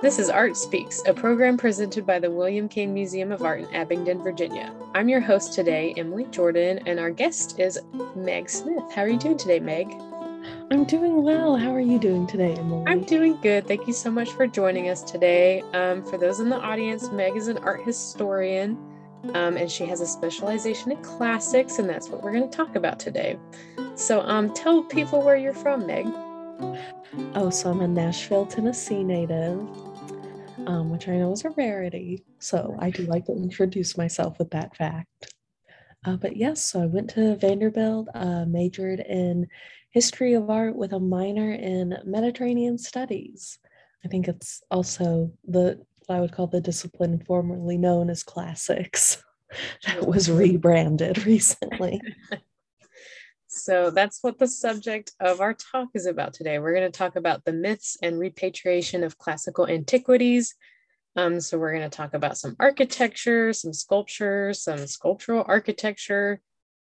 This is Art Speaks, a program presented by the William King Museum of Art in Abingdon, Virginia. I'm your host today, Emily Jordan, and our guest is Meg Smith. How are you doing today, Meg? I'm doing well. How are you doing today, Emily? I'm doing good. Thank you so much for joining us today. Um, for those in the audience, Meg is an art historian, um, and she has a specialization in classics, and that's what we're going to talk about today. So, um, tell people where you're from, Meg. Oh, so I'm a Nashville, Tennessee native, um, which I know is a rarity. So I do like to introduce myself with that fact. Uh, but yes, so I went to Vanderbilt, uh, majored in history of art with a minor in Mediterranean studies. I think it's also the what I would call the discipline formerly known as classics that was rebranded recently. So that's what the subject of our talk is about today. We're going to talk about the myths and repatriation of classical antiquities. Um, so we're going to talk about some architecture, some sculpture, some sculptural architecture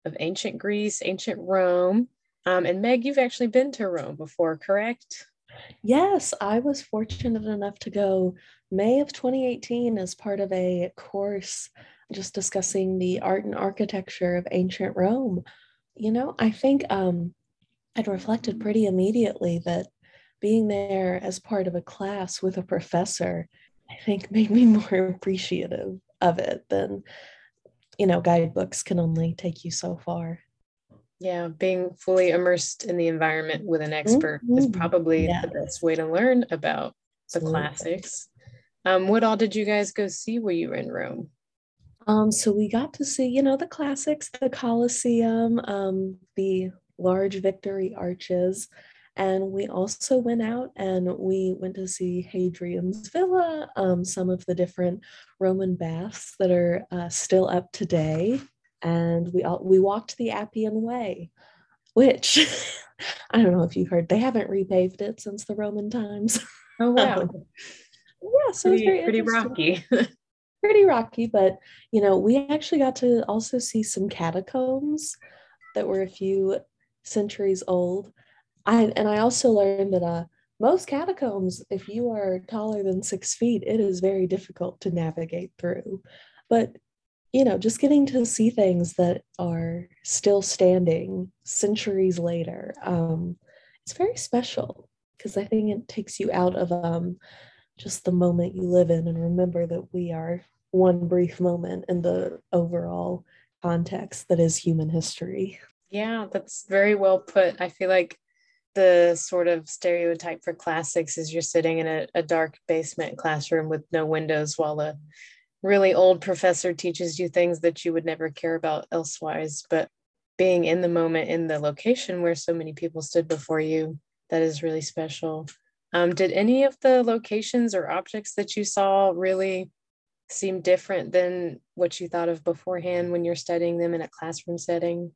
of ancient Greece, ancient Rome. Um, and Meg, you've actually been to Rome before, correct? Yes, I was fortunate enough to go May of 2018 as part of a course just discussing the art and architecture of ancient Rome you know, I think um, I'd reflected pretty immediately that being there as part of a class with a professor, I think made me more appreciative of it than, you know, guidebooks can only take you so far. Yeah, being fully immersed in the environment with an expert mm-hmm. is probably yes. the best way to learn about the Absolutely. classics. Um, what all did you guys go see while you were in Rome? Um, so we got to see, you know, the classics, the Colosseum, um, the large victory arches. And we also went out and we went to see Hadrian's Villa, um, some of the different Roman baths that are uh, still up today. And we all, we walked the Appian Way, which I don't know if you heard, they haven't repaved it since the Roman times. Oh wow! Yeah, so pretty, pretty rocky. pretty rocky, but you know, we actually got to also see some catacombs that were a few centuries old. I and I also learned that uh most catacombs, if you are taller than six feet, it is very difficult to navigate through. But you know, just getting to see things that are still standing centuries later, um, it's very special because I think it takes you out of um, just the moment you live in and remember that we are one brief moment in the overall context that is human history. Yeah, that's very well put. I feel like the sort of stereotype for classics is you're sitting in a, a dark basement classroom with no windows while a really old professor teaches you things that you would never care about elsewise. But being in the moment in the location where so many people stood before you, that is really special. Um, did any of the locations or objects that you saw really seem different than what you thought of beforehand when you're studying them in a classroom setting?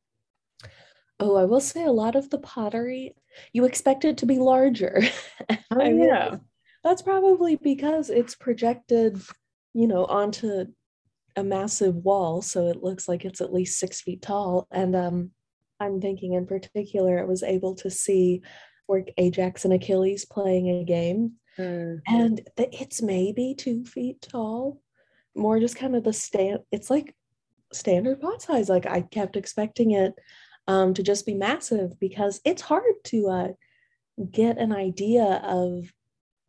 Oh, I will say a lot of the pottery you expect it to be larger. Oh, yeah. That's probably because it's projected, you know, onto a massive wall. So it looks like it's at least six feet tall. And um, I'm thinking in particular, I was able to see where Ajax and Achilles playing a game. Mm. And it's maybe two feet tall, more just kind of the stand. It's like standard pot size. Like I kept expecting it um, to just be massive because it's hard to uh, get an idea of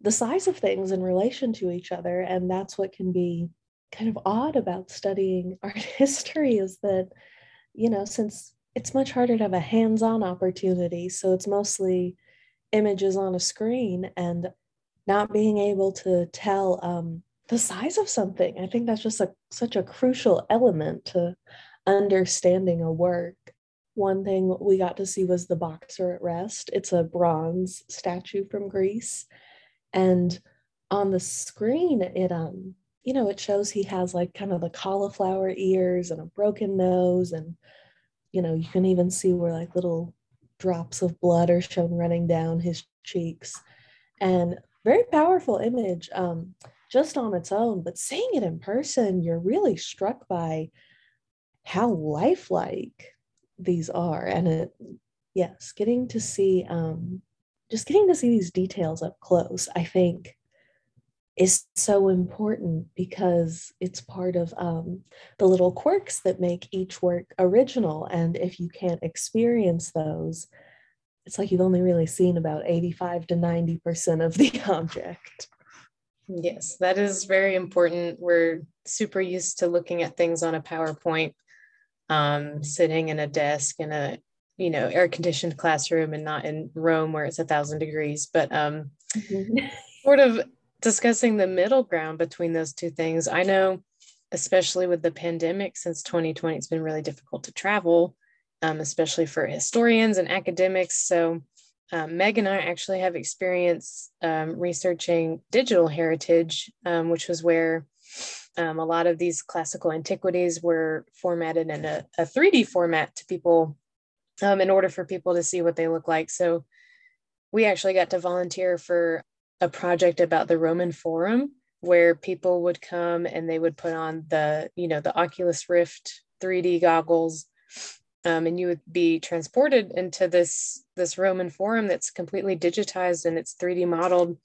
the size of things in relation to each other. And that's what can be kind of odd about studying art history is that, you know, since it's much harder to have a hands on opportunity, so it's mostly images on a screen and not being able to tell um, the size of something. I think that's just a, such a crucial element to understanding a work. One thing we got to see was the boxer at rest. It's a bronze statue from Greece. And on the screen, it um, you know, it shows he has like kind of the cauliflower ears and a broken nose, and you know, you can even see where like little drops of blood are shown running down his cheeks. And very powerful image. Um, just on its own, but seeing it in person, you're really struck by how lifelike these are. And it, yes, getting to see, um, just getting to see these details up close, I think is so important because it's part of um, the little quirks that make each work original. And if you can't experience those, it's like you've only really seen about 85 to 90% of the object. Yes, that is very important. We're super used to looking at things on a PowerPoint, um, sitting in a desk in a you know air conditioned classroom and not in Rome where it's a thousand degrees. But um, mm-hmm. sort of discussing the middle ground between those two things. I know, especially with the pandemic since 2020, it's been really difficult to travel, um, especially for historians and academics. So um, Meg and I actually have experience um, researching digital heritage, um, which was where um, a lot of these classical antiquities were formatted in a, a 3D format to people um, in order for people to see what they look like. So we actually got to volunteer for a project about the Roman Forum where people would come and they would put on the, you know, the Oculus Rift 3D goggles um, and you would be transported into this this Roman Forum that's completely digitized and it's 3D modeled.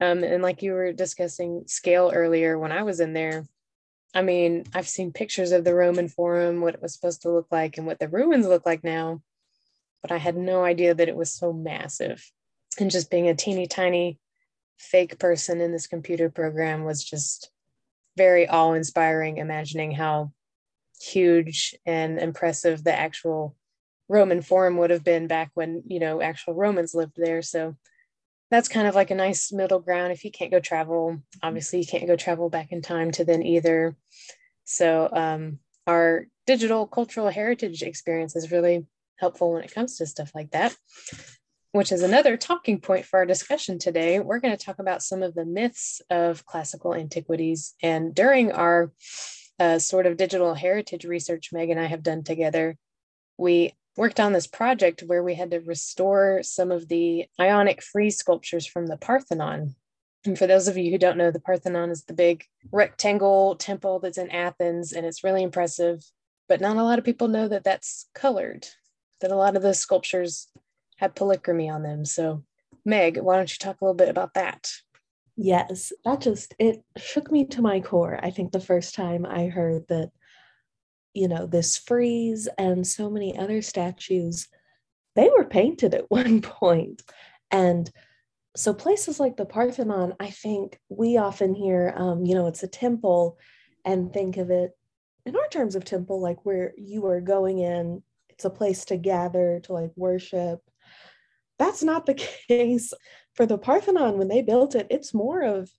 Um, and like you were discussing scale earlier when I was in there, I mean, I've seen pictures of the Roman Forum, what it was supposed to look like, and what the ruins look like now, but I had no idea that it was so massive. And just being a teeny tiny fake person in this computer program was just very awe inspiring, imagining how huge and impressive the actual Roman Forum would have been back when, you know, actual Romans lived there. So that's kind of like a nice middle ground. If you can't go travel, obviously you can't go travel back in time to then either. So um, our digital cultural heritage experience is really helpful when it comes to stuff like that, which is another talking point for our discussion today. We're going to talk about some of the myths of classical antiquities. And during our uh, sort of digital heritage research Meg and I have done together, we worked on this project where we had to restore some of the ionic frieze sculptures from the Parthenon. And for those of you who don't know, the Parthenon is the big rectangle temple that's in Athens, and it's really impressive. But not a lot of people know that that's colored, that a lot of those sculptures have polychromy on them. So, Meg, why don't you talk a little bit about that? Yes, that just it shook me to my core. I think the first time I heard that you know, this frieze and so many other statues, they were painted at one point. And so places like the Parthenon, I think we often hear, um, you know, it's a temple and think of it in our terms of temple, like where you are going in, it's a place to gather, to like worship. That's not the case for the Parthenon. When they built it, it's more of,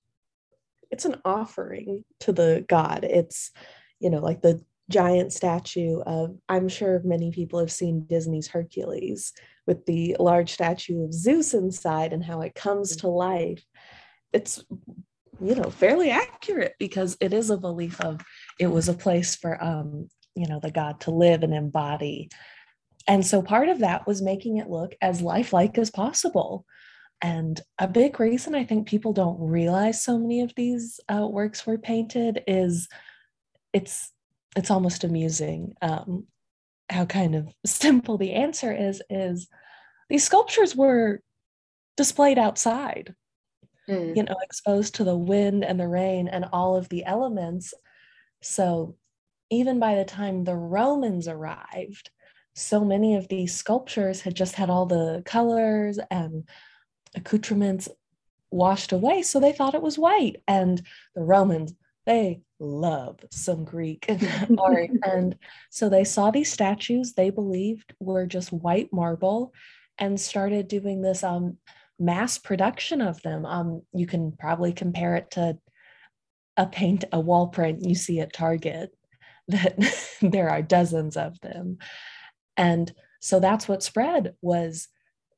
it's an offering to the god. It's, you know, like the giant statue of, I'm sure many people have seen Disney's Hercules with the large statue of Zeus inside and how it comes to life. It's, you know, fairly accurate because it is a belief of it was a place for, um, you know, the God to live and embody. And so part of that was making it look as lifelike as possible. And a big reason I think people don't realize so many of these uh, works were painted is it's it's almost amusing um, how kind of simple the answer is is these sculptures were displayed outside mm. you know exposed to the wind and the rain and all of the elements so even by the time the romans arrived so many of these sculptures had just had all the colors and accoutrements washed away so they thought it was white and the romans they love some Greek art. and so they saw these statues they believed were just white marble and started doing this um, mass production of them. Um, you can probably compare it to a paint, a wall print you see at Target, that there are dozens of them. And so that's what spread was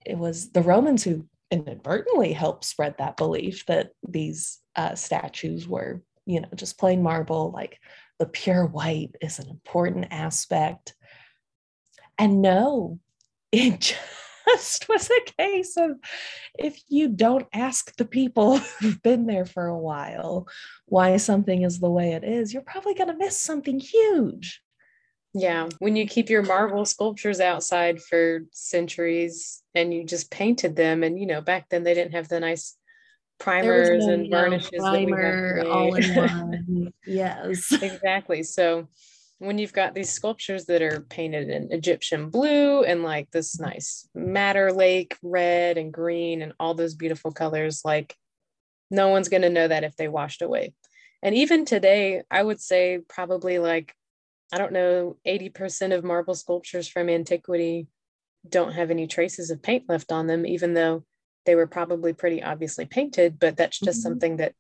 it was the Romans who inadvertently helped spread that belief that these uh, statues were you know, just plain marble, like the pure white is an important aspect. And no, it just was a case of if you don't ask the people who've been there for a while why something is the way it is, you're probably going to miss something huge. Yeah, when you keep your marble sculptures outside for centuries and you just painted them, and you know, back then they didn't have the nice primers no, and varnishes primer all in one. yes. Exactly. So when you've got these sculptures that are painted in Egyptian blue and like this nice madder lake red and green and all those beautiful colors, like no one's going to know that if they washed away. And even today, I would say probably like, I don't know, 80% of marble sculptures from antiquity don't have any traces of paint left on them, even though they were probably pretty obviously painted. But that's just mm-hmm. something that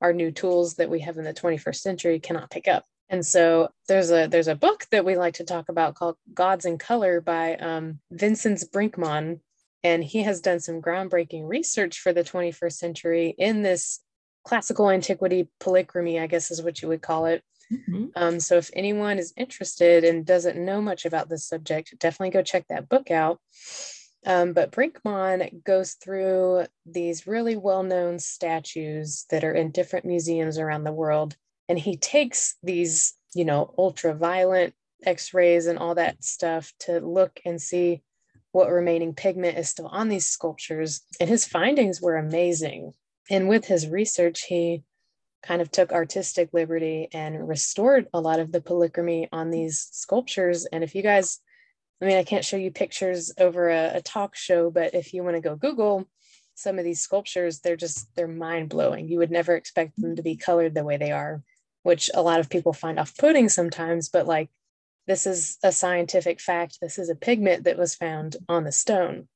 our new tools that we have in the 21st century cannot pick up. And so there's a there's a book that we like to talk about called Gods in Color by um, Vinzenz Brinkmann, and he has done some groundbreaking research for the 21st century in this classical antiquity polychromy, I guess is what you would call it. Mm-hmm. Um, so if anyone is interested and doesn't know much about this subject, definitely go check that book out. Um, but Brinkmann goes through these really well-known statues that are in different museums around the world and he takes these you know ultraviolet x-rays and all that stuff to look and see what remaining pigment is still on these sculptures and his findings were amazing and with his research he kind of took artistic liberty and restored a lot of the polychromy on these sculptures and if you guys i mean i can't show you pictures over a, a talk show but if you want to go google some of these sculptures they're just they're mind blowing you would never expect them to be colored the way they are which a lot of people find off putting sometimes, but like this is a scientific fact. This is a pigment that was found on the stone.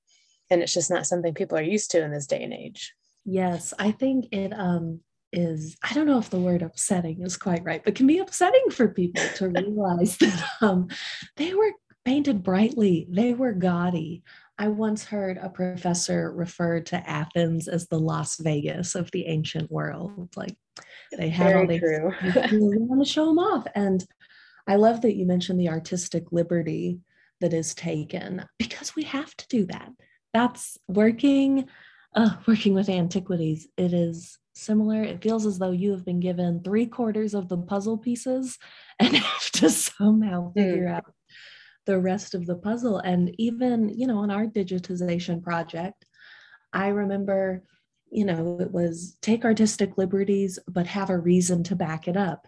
And it's just not something people are used to in this day and age. Yes, I think it um is I don't know if the word upsetting is quite right, but can be upsetting for people to realize that um they were painted brightly, they were gaudy. I once heard a professor refer to Athens as the Las Vegas of the ancient world. Like they had Very all these, true. want to show them off. And I love that you mentioned the artistic liberty that is taken because we have to do that. That's working, uh, working with antiquities. It is similar. It feels as though you have been given three quarters of the puzzle pieces and have to somehow figure mm. out the rest of the puzzle. And even, you know, on our digitization project, I remember you know, it was take artistic liberties, but have a reason to back it up.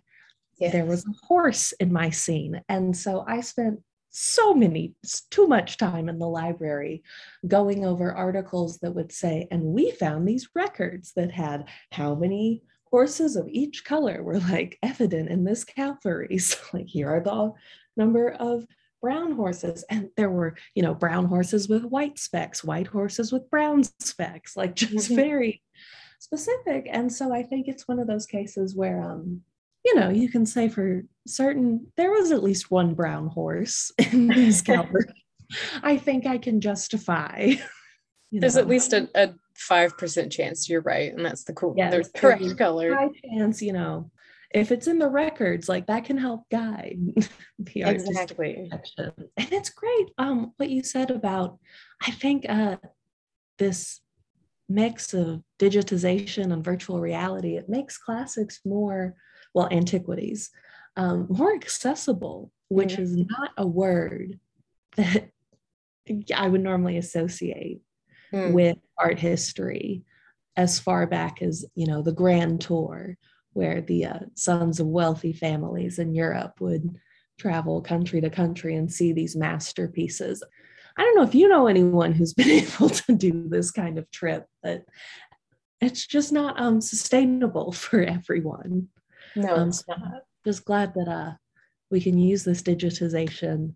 Yes. There was a horse in my scene. And so I spent so many, too much time in the library going over articles that would say, and we found these records that had how many horses of each color were like evident in this cavalry. So, like, here are the number of brown horses and there were you know brown horses with white specks white horses with brown specks like just mm-hmm. very specific and so i think it's one of those cases where um you know you can say for certain there was at least one brown horse in these cavalry i think i can justify there's know. at least a, a 5% chance you're right and that's the cool yes, the correct color high chance you know if it's in the records, like that can help guide the exactly. And it's great. Um, what you said about, I think uh, this mix of digitization and virtual reality, it makes classics more, well, antiquities, um, more accessible, which is not a word that I would normally associate mm. with art history as far back as, you know, the Grand Tour where the uh, sons of wealthy families in Europe would travel country to country and see these masterpieces. I don't know if you know anyone who's been able to do this kind of trip, but it's just not um, sustainable for everyone. No, um, not. Just glad that uh, we can use this digitization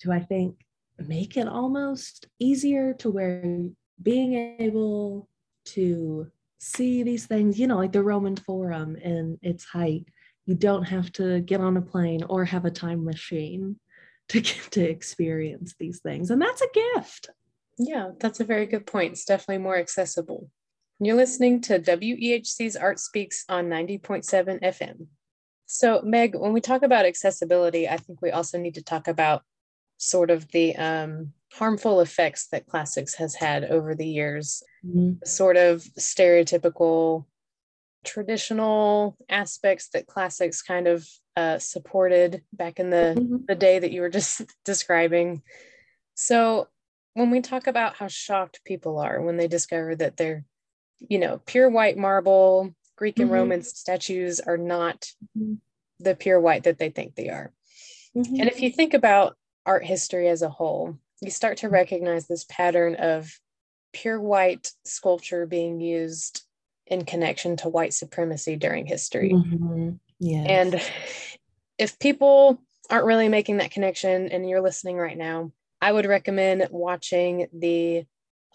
to, I think, make it almost easier to where being able to see these things, you know, like the Roman Forum in its height. You don't have to get on a plane or have a time machine to get to experience these things. And that's a gift. Yeah, that's a very good point. It's definitely more accessible. You're listening to WEHC's Art Speaks on 90.7 FM. So, Meg, when we talk about accessibility, I think we also need to talk about sort of the um, harmful effects that classics has had over the years mm-hmm. sort of stereotypical traditional aspects that classics kind of uh, supported back in the, mm-hmm. the day that you were just describing so when we talk about how shocked people are when they discover that their you know, pure white marble, Greek and mm-hmm. Roman statues are not mm-hmm. the pure white that they think they are. Mm-hmm. And if you think about art history as a whole, you start to recognize this pattern of pure white sculpture being used in connection to white supremacy during history. Mm-hmm. Yes. And if people aren't really making that connection and you're listening right now, I would recommend watching the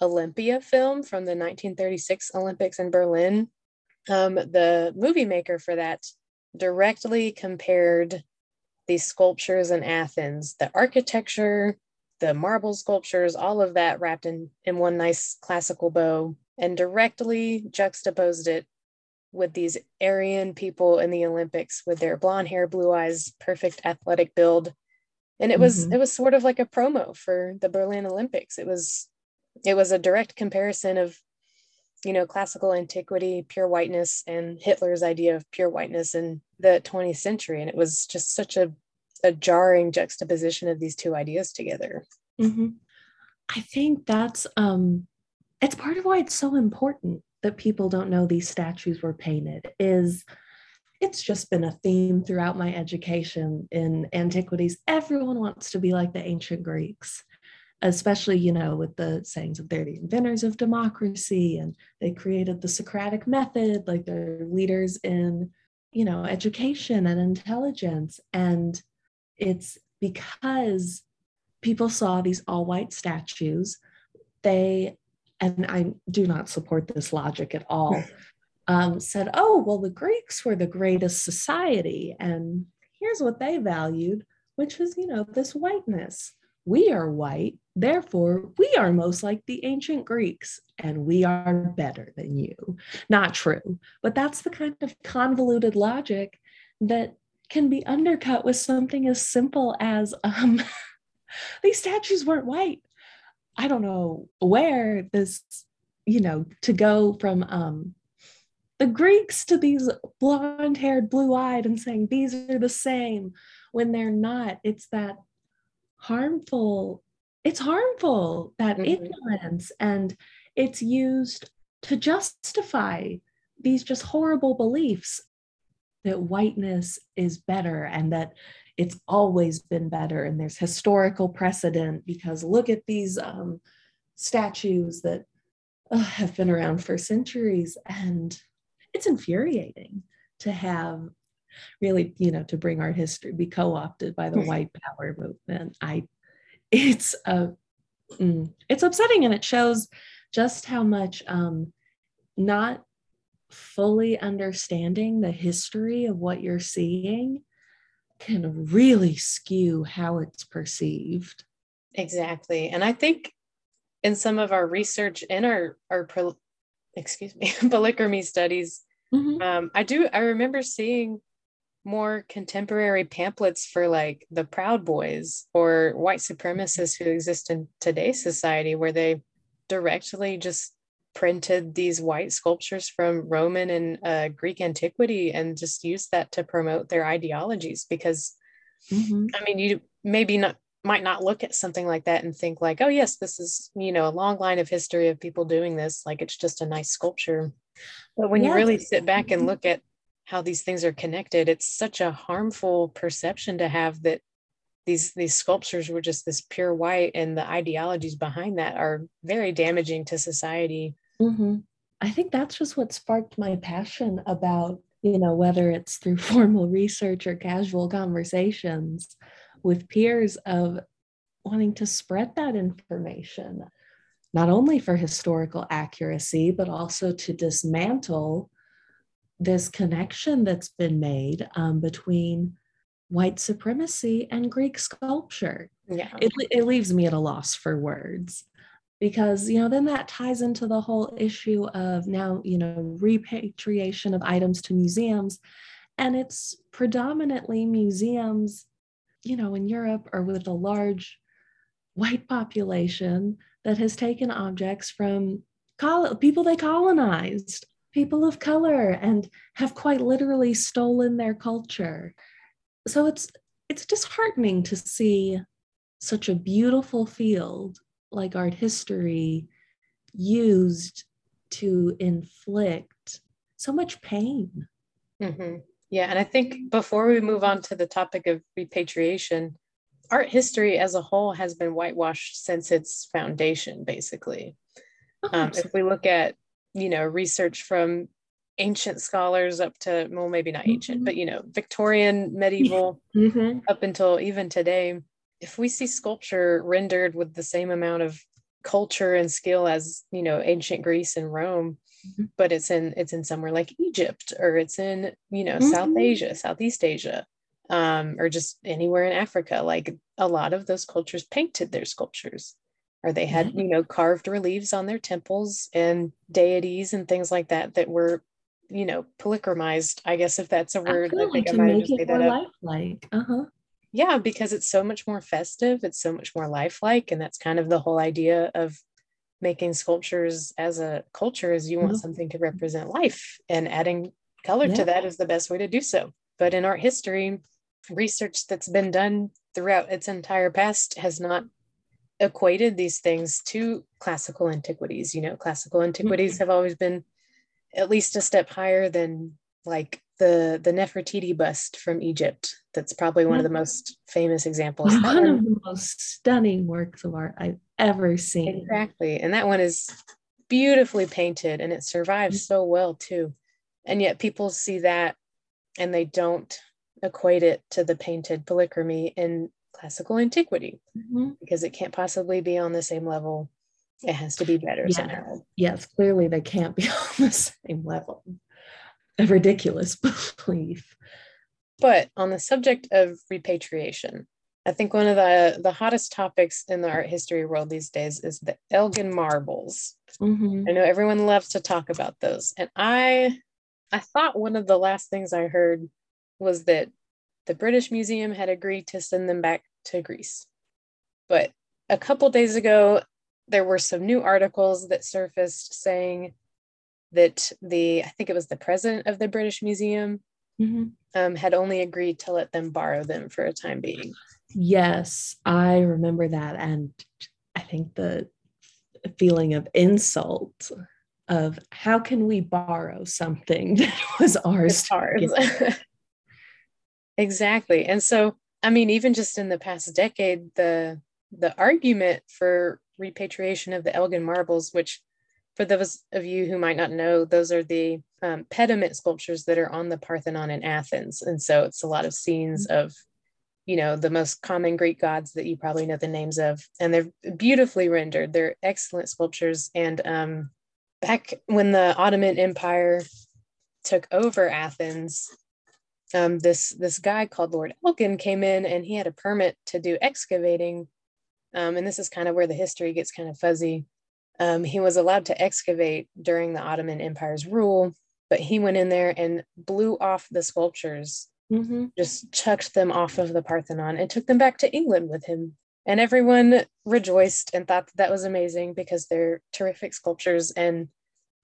Olympia film from the 1936 Olympics in Berlin. Um, the movie maker for that directly compared these sculptures in Athens, the architecture, the marble sculptures, all of that wrapped in, in one nice classical bow, and directly juxtaposed it with these Aryan people in the Olympics with their blonde hair, blue eyes, perfect athletic build. And it was mm-hmm. it was sort of like a promo for the Berlin Olympics. It was it was a direct comparison of you know classical antiquity, pure whiteness, and Hitler's idea of pure whiteness in the 20th century. And it was just such a a jarring juxtaposition of these two ideas together. Mm-hmm. I think that's um, it's part of why it's so important that people don't know these statues were painted. Is it's just been a theme throughout my education in antiquities. Everyone wants to be like the ancient Greeks, especially, you know, with the sayings of they're the inventors of democracy and they created the Socratic method, like they're leaders in, you know, education and intelligence. And it's because people saw these all white statues. They, and I do not support this logic at all, um, said, oh, well, the Greeks were the greatest society. And here's what they valued, which was, you know, this whiteness. We are white, therefore, we are most like the ancient Greeks, and we are better than you. Not true, but that's the kind of convoluted logic that can be undercut with something as simple as um, these statues weren't white. I don't know where this, you know, to go from um, the Greeks to these blonde haired, blue eyed, and saying these are the same when they're not. It's that harmful, it's harmful, that mm-hmm. ignorance, and it's used to justify these just horrible beliefs that whiteness is better and that it's always been better and there's historical precedent because look at these um, statues that uh, have been around for centuries and it's infuriating to have really you know to bring our history be co-opted by the white power movement i it's a mm, it's upsetting and it shows just how much um not fully understanding the history of what you're seeing can really skew how it's perceived. Exactly. And I think in some of our research in our, our excuse me, polychromy studies, mm-hmm. um, I do, I remember seeing more contemporary pamphlets for like the Proud Boys or white supremacists who exist in today's society where they directly just printed these white sculptures from Roman and uh, Greek antiquity and just used that to promote their ideologies. Because, mm-hmm. I mean, you maybe not might not look at something like that and think like, oh yes, this is you know a long line of history of people doing this. Like it's just a nice sculpture. But when you really sit back and look at how these things are connected, it's such a harmful perception to have that these these sculptures were just this pure white and the ideologies behind that are very damaging to society Mm-hmm. I think that's just what sparked my passion about, you know, whether it's through formal research or casual conversations with peers of wanting to spread that information, not only for historical accuracy, but also to dismantle this connection that's been made um, between white supremacy and Greek sculpture. Yeah. It, it leaves me at a loss for words because you know then that ties into the whole issue of now you know repatriation of items to museums and it's predominantly museums you know in Europe or with a large white population that has taken objects from people they colonized people of color and have quite literally stolen their culture so it's it's disheartening to see such a beautiful field like art history used to inflict so much pain. Mm-hmm. Yeah. And I think before we move on to the topic of repatriation, art history as a whole has been whitewashed since its foundation, basically. Oh, um, if we look at, you know, research from ancient scholars up to, well, maybe not ancient, mm-hmm. but, you know, Victorian, medieval, mm-hmm. up until even today, if we see sculpture rendered with the same amount of culture and skill as, you know, ancient Greece and Rome, mm-hmm. but it's in it's in somewhere like Egypt or it's in, you know, South mm-hmm. Asia, Southeast Asia, um, or just anywhere in Africa. Like a lot of those cultures painted their sculptures, or they had, you know, carved reliefs on their temples and deities and things like that that were, you know, polychromized. I guess if that's a word, I, I think I might say that up. Lifelike. Uh-huh. Yeah, because it's so much more festive, it's so much more lifelike, and that's kind of the whole idea of making sculptures as a culture is you want mm-hmm. something to represent life and adding color yeah. to that is the best way to do so but in art history research that's been done throughout its entire past has not equated these things to classical antiquities. You know, classical antiquities mm-hmm. have always been at least a step higher than like the the Nefertiti bust from Egypt. That's probably one of the most famous examples. One, one of the most stunning works of art I've ever seen. Exactly, and that one is beautifully painted, and it survives mm-hmm. so well too. And yet, people see that and they don't equate it to the painted polychromy in classical antiquity mm-hmm. because it can't possibly be on the same level. It has to be better yeah. somehow. Yes, clearly they can't be on the same level. A ridiculous belief. But on the subject of repatriation, I think one of the, the hottest topics in the art history world these days is the Elgin marbles. Mm-hmm. I know everyone loves to talk about those. And I I thought one of the last things I heard was that the British Museum had agreed to send them back to Greece. But a couple days ago, there were some new articles that surfaced saying that the, I think it was the president of the British Museum, mm-hmm. um, had only agreed to let them borrow them for a time being. Yes, I remember that. And I think the feeling of insult of how can we borrow something that was ours? ours. Exactly. And so, I mean, even just in the past decade, the the argument for repatriation of the Elgin marbles, which for those of you who might not know, those are the um, pediment sculptures that are on the Parthenon in Athens. And so it's a lot of scenes mm-hmm. of, you know, the most common Greek gods that you probably know the names of. And they're beautifully rendered. They're excellent sculptures. And um, back when the Ottoman Empire took over Athens, um, this this guy called Lord Elgin came in and he had a permit to do excavating. Um, and this is kind of where the history gets kind of fuzzy. Um, he was allowed to excavate during the Ottoman Empire's rule, but he went in there and blew off the sculptures, mm-hmm. just chucked them off of the Parthenon and took them back to England with him. And everyone rejoiced and thought that, that was amazing because they're terrific sculptures and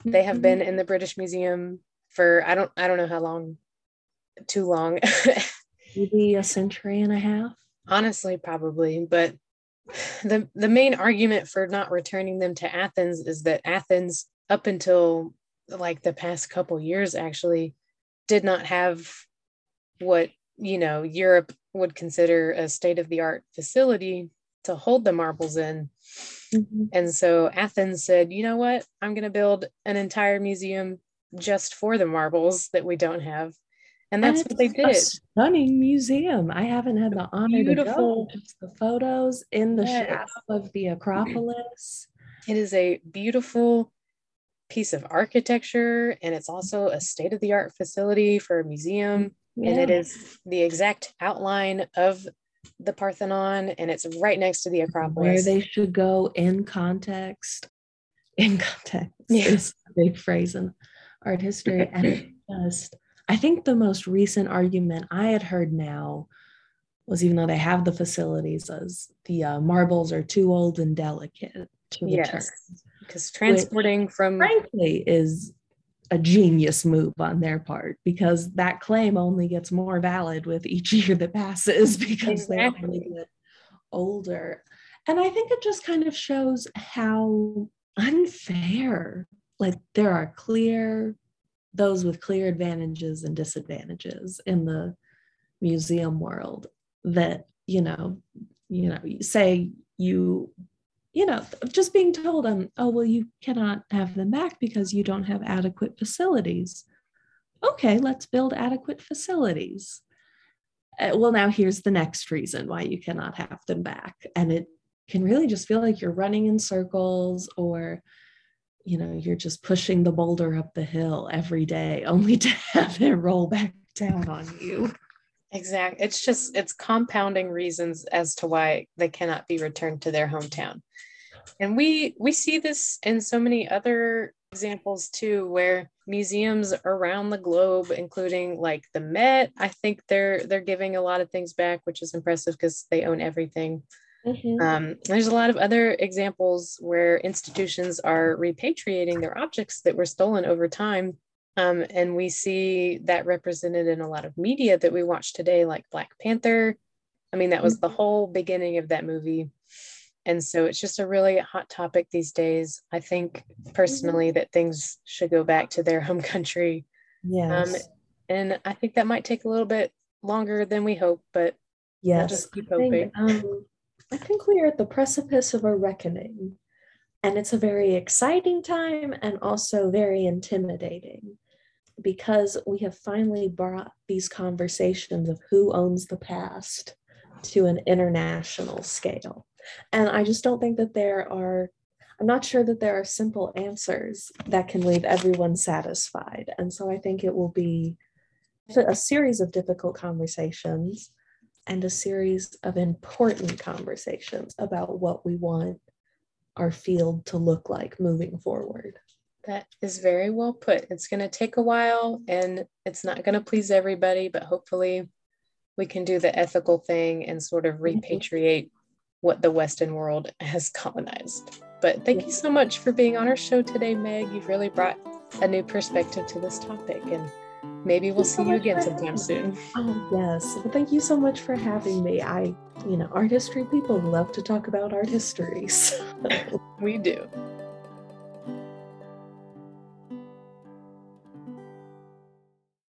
they have mm-hmm. been in the British Museum for I don't I don't know how long too long. Maybe a century and a half. Honestly, probably. But the the main argument for not returning them to Athens is that Athens, up until like the past couple years, actually did not have what you know Europe would consider a state of the art facility to hold the marbles in. Mm-hmm. And so Athens said, you know what? I'm going to build an entire museum just for the marbles that we don't have and that's and what they did. stunning museum. I haven't had the honor Beautiful. to go. The photos in the yes. shadow of the Acropolis. It is a beautiful piece of architecture, and it's also a state of the art facility for a museum. Yeah. And it is the exact outline of the Parthenon, and it's right next to the Acropolis. Where they should go in context. In context yeah. is a big phrase in art history, and just I think the most recent argument I had heard now was even though they have the facilities, as the uh, marbles are too old and delicate to return. Yes, because transporting which, from frankly is a genius move on their part because that claim only gets more valid with each year that passes because exactly. they only get older. And I think it just kind of shows how unfair like there are clear those with clear advantages and disadvantages in the museum world that you know you know say you you know just being told um oh well you cannot have them back because you don't have adequate facilities. Okay let's build adequate facilities. Uh, well now here's the next reason why you cannot have them back and it can really just feel like you're running in circles or you know you're just pushing the boulder up the hill every day only to have it roll back down on you. Exactly it's just it's compounding reasons as to why they cannot be returned to their hometown. And we we see this in so many other examples too where museums around the globe including like the met i think they're they're giving a lot of things back which is impressive because they own everything mm-hmm. um, there's a lot of other examples where institutions are repatriating their objects that were stolen over time um, and we see that represented in a lot of media that we watch today like black panther i mean that was the mm-hmm. whole beginning of that movie and so it's just a really hot topic these days. I think personally that things should go back to their home country. Yes. Um, and I think that might take a little bit longer than we hope, but yes, we'll just keep hoping. Think, um, I think we are at the precipice of a reckoning. And it's a very exciting time and also very intimidating because we have finally brought these conversations of who owns the past to an international scale. And I just don't think that there are, I'm not sure that there are simple answers that can leave everyone satisfied. And so I think it will be a series of difficult conversations and a series of important conversations about what we want our field to look like moving forward. That is very well put. It's going to take a while and it's not going to please everybody, but hopefully we can do the ethical thing and sort of mm-hmm. repatriate what the Western world has colonized. But thank you so much for being on our show today, Meg. You've really brought a new perspective to this topic, and maybe we'll see so you again sometime soon. Oh, yes. Well, thank you so much for having me. I, you know, art history people love to talk about art histories. we do.